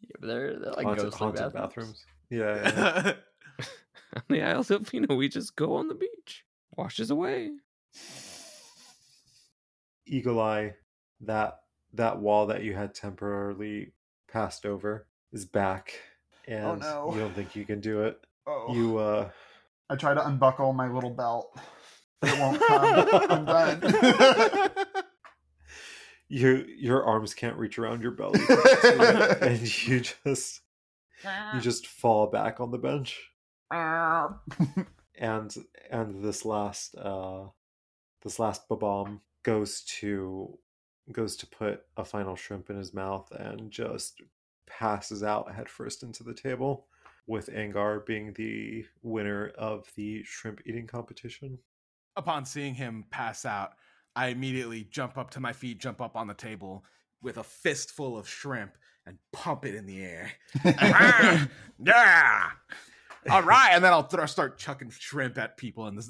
Yeah, but they're, they're like haunted, ghostly haunted bathrooms. bathrooms. Yeah, *laughs* yeah. On the Isle Delfino, we just go on the beach. Washes away. Eagle Eye, that that wall that you had temporarily passed over is back, and no. you don't think you can do it. oh. You uh, I try to unbuckle my little belt. It won't come. I'm done. *laughs* your your arms can't reach around your belly, *laughs* and you just you just fall back on the bench. and and this last uh this last Bob-omb goes to goes to put a final shrimp in his mouth and just passes out headfirst into the table with Angar being the winner of the shrimp eating competition. Upon seeing him pass out, I immediately jump up to my feet, jump up on the table with a fistful of shrimp and pump it in the air. Ah, *laughs* *laughs* yeah. All right, and then I'll th- start chucking shrimp at people in the.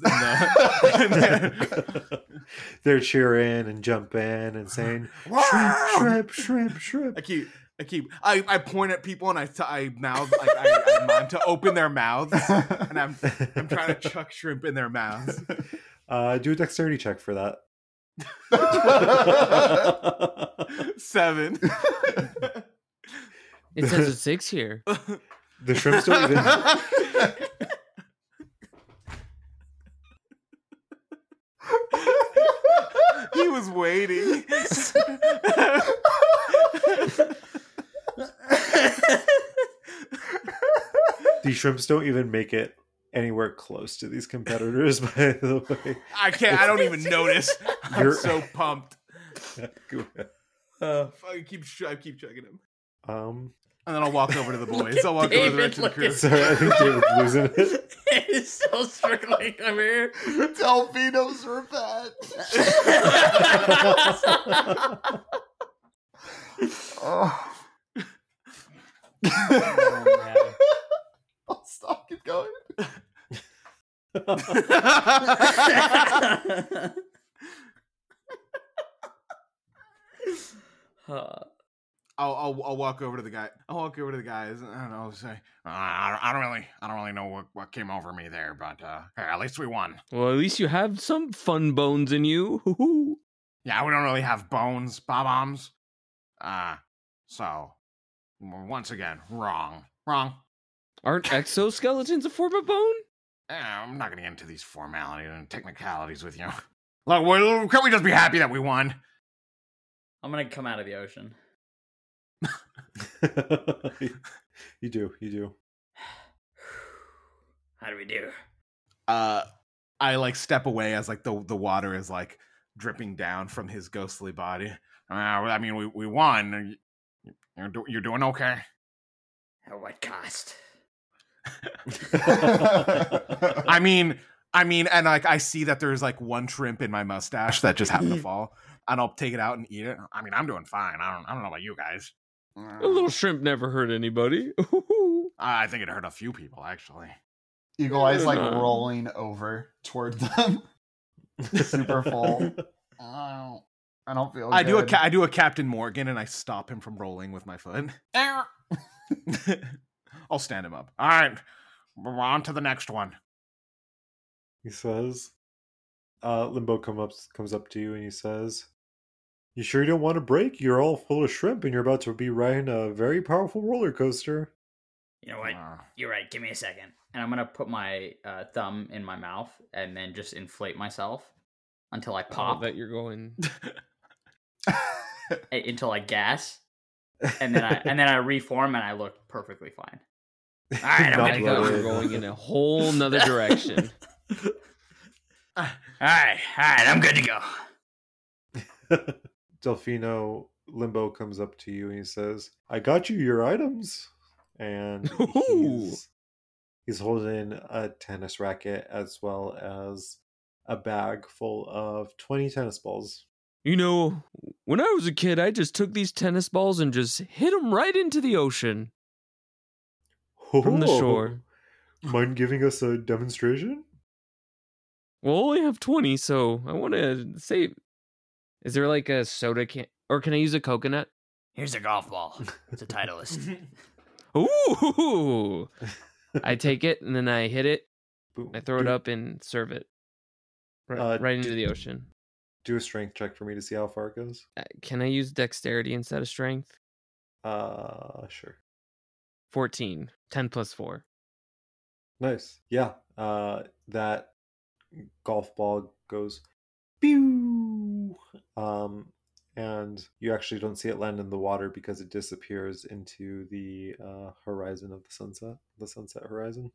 In the *laughs* They're cheering and jumping and saying shrimp, shrimp, shrimp, shrimp. I keep, I keep, I, I point at people and I, t- I mouth like I, I *laughs* mime to open their mouths, and I'm, I'm trying to chuck shrimp in their mouths. *laughs* Uh, do a dexterity check for that. *laughs* Seven. It says a six here. the shrimps don't even. he was waiting. These shrimps don't even make it anywhere close to these competitors. *laughs* By the way, I can't. I don't even *laughs* notice. I'm You're- so pumped. Uh, I keep, sh- I keep chugging him, um, and then I'll walk over to the boys. *laughs* I'll walk over to the David, rest of the look crew. at- sorry, I think David's losing it. He's still struggling. Come here. Delfino's revenge. oh. I'll *laughs* stop. Keep going. *laughs* I'll, I'll I'll walk over to the guy. I'll walk over to the guys. And I don't know. I'll say, uh, I, don't, I don't really, I don't really know what, what came over me there, but uh, hey, at least we won. Well, at least you have some fun bones in you. Hoo-hoo. *laughs* Yeah, we don't really have bones, bob-ombs. Uh, so w- once again, wrong, wrong. Aren't exoskeletons a form of bone? Eh, I'm not gonna get into these formalities and technicalities with you. *laughs* Look, well, can't we just be happy that we won? I'm gonna come out of the ocean. *laughs* you do, you do. *sighs* How do we do? uh I like step away as like the the water is like dripping down from his ghostly body. Uh, I mean, we we won. You're, do- you're doing okay. At what cost? *laughs* I mean, I mean, and like I see that there's like one shrimp in my mustache that just happened to *laughs* fall, and I'll take it out and eat it. I mean, I'm doing fine. I don't I don't know about you guys. A little shrimp never hurt anybody. *laughs* I think it hurt a few people actually. Eagle Eye's like Uh. rolling over toward them. Super full. Oh, I don't feel. I do a ca- I do a Captain Morgan and I stop him from rolling with my foot. *laughs* I'll stand him up. All right, we're on to the next one. he says. Uh, Limbo come up, comes up to you and he says, "You sure you don't want to break? You're all full of shrimp and you're about to be riding a very powerful roller coaster." You know what? Uh, You're right. Give me a second. And I'm gonna put my uh, thumb in my mouth and then just inflate myself until I Pop pop, that you're going. *laughs* until I gas, and then I *laughs* and then I reform and I look perfectly fine. *laughs* All right, I'm gonna go. we bloated. were going in a whole nother direction. *laughs* All right, all right, I'm good to go. Delfino Limbo comes up to you and he says, "I got you your items," and he's, he's holding a tennis racket as well as a bag full of twenty tennis balls. You know, when I was a kid, I just took these tennis balls and just hit them right into the ocean from the Oh, shore. Mind giving us a demonstration? Well, I only have 20, so I want to save. Is there like a soda can? Or can I use a coconut? Here's a golf ball. It's a Titleist. *laughs* Ooh! I *laughs* take it and then I hit it. Boom. I throw it up and serve it right, Uh, right into do- the ocean. Do a strength check for me to see how far it goes. Uh, Can I use dexterity instead of strength? Uh, sure. 14. 10 plus 4. Nice. Yeah. Uh, that golf ball goes pew. Um, and you actually don't see it land in the water because it disappears into the uh, horizon of the sunset, the sunset horizon.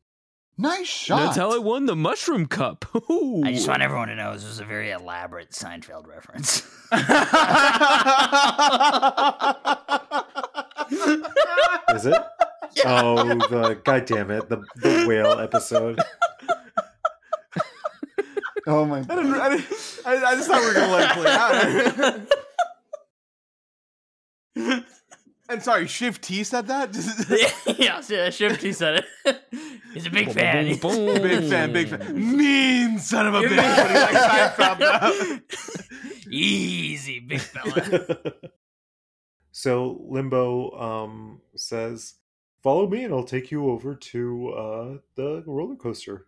Nice shot. That's how I won the mushroom cup. *laughs* Ooh. I just want everyone to know this was a very elaborate Seinfeld reference. *laughs* Is it? Oh, the god damn it, the, the whale episode. Oh my I, god. didn't, I, didn't, I, I just thought we were gonna let it play out. *laughs* and sorry, Shifty said that. *laughs* *laughs* yeah, yeah, Shifty said it. *laughs* He's a big fan. Boom, boom, big fan, big fan. Mean son of a bitch. When he like Seinfeld up. Easy, big fella. so Limbo um, says, "Follow me, and I'll take you over to uh, the roller coaster."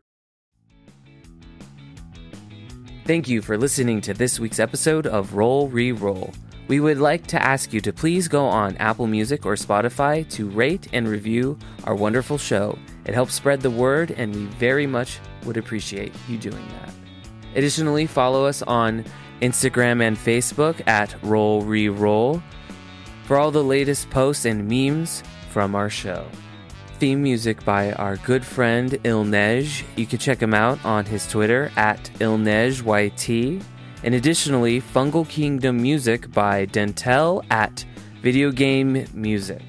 Thank you for listening to this week's episode of Roll Re Roll. We would like to ask you to please go on Apple Music or Spotify to rate and review our wonderful show. It helps spread the word, and we very much would appreciate you doing that. Additionally, follow us on Instagram and Facebook at Roll Re Roll for all the latest posts and memes from our show. Theme music by our good friend Ilnej. You can check him out on his Twitter at IlnejYT. And additionally, Fungal Kingdom music by Dentel at Video Game Music.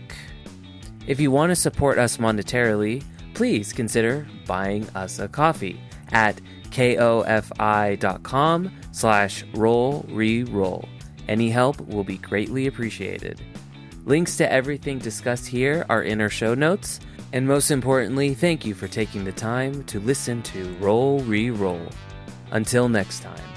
If you want to support us monetarily, please consider buying us a coffee at ko-fi.com slash roll re-roll. Any help will be greatly appreciated. Links to everything discussed here are in our show notes. And most importantly, thank you for taking the time to listen to Roll Re Roll. Until next time.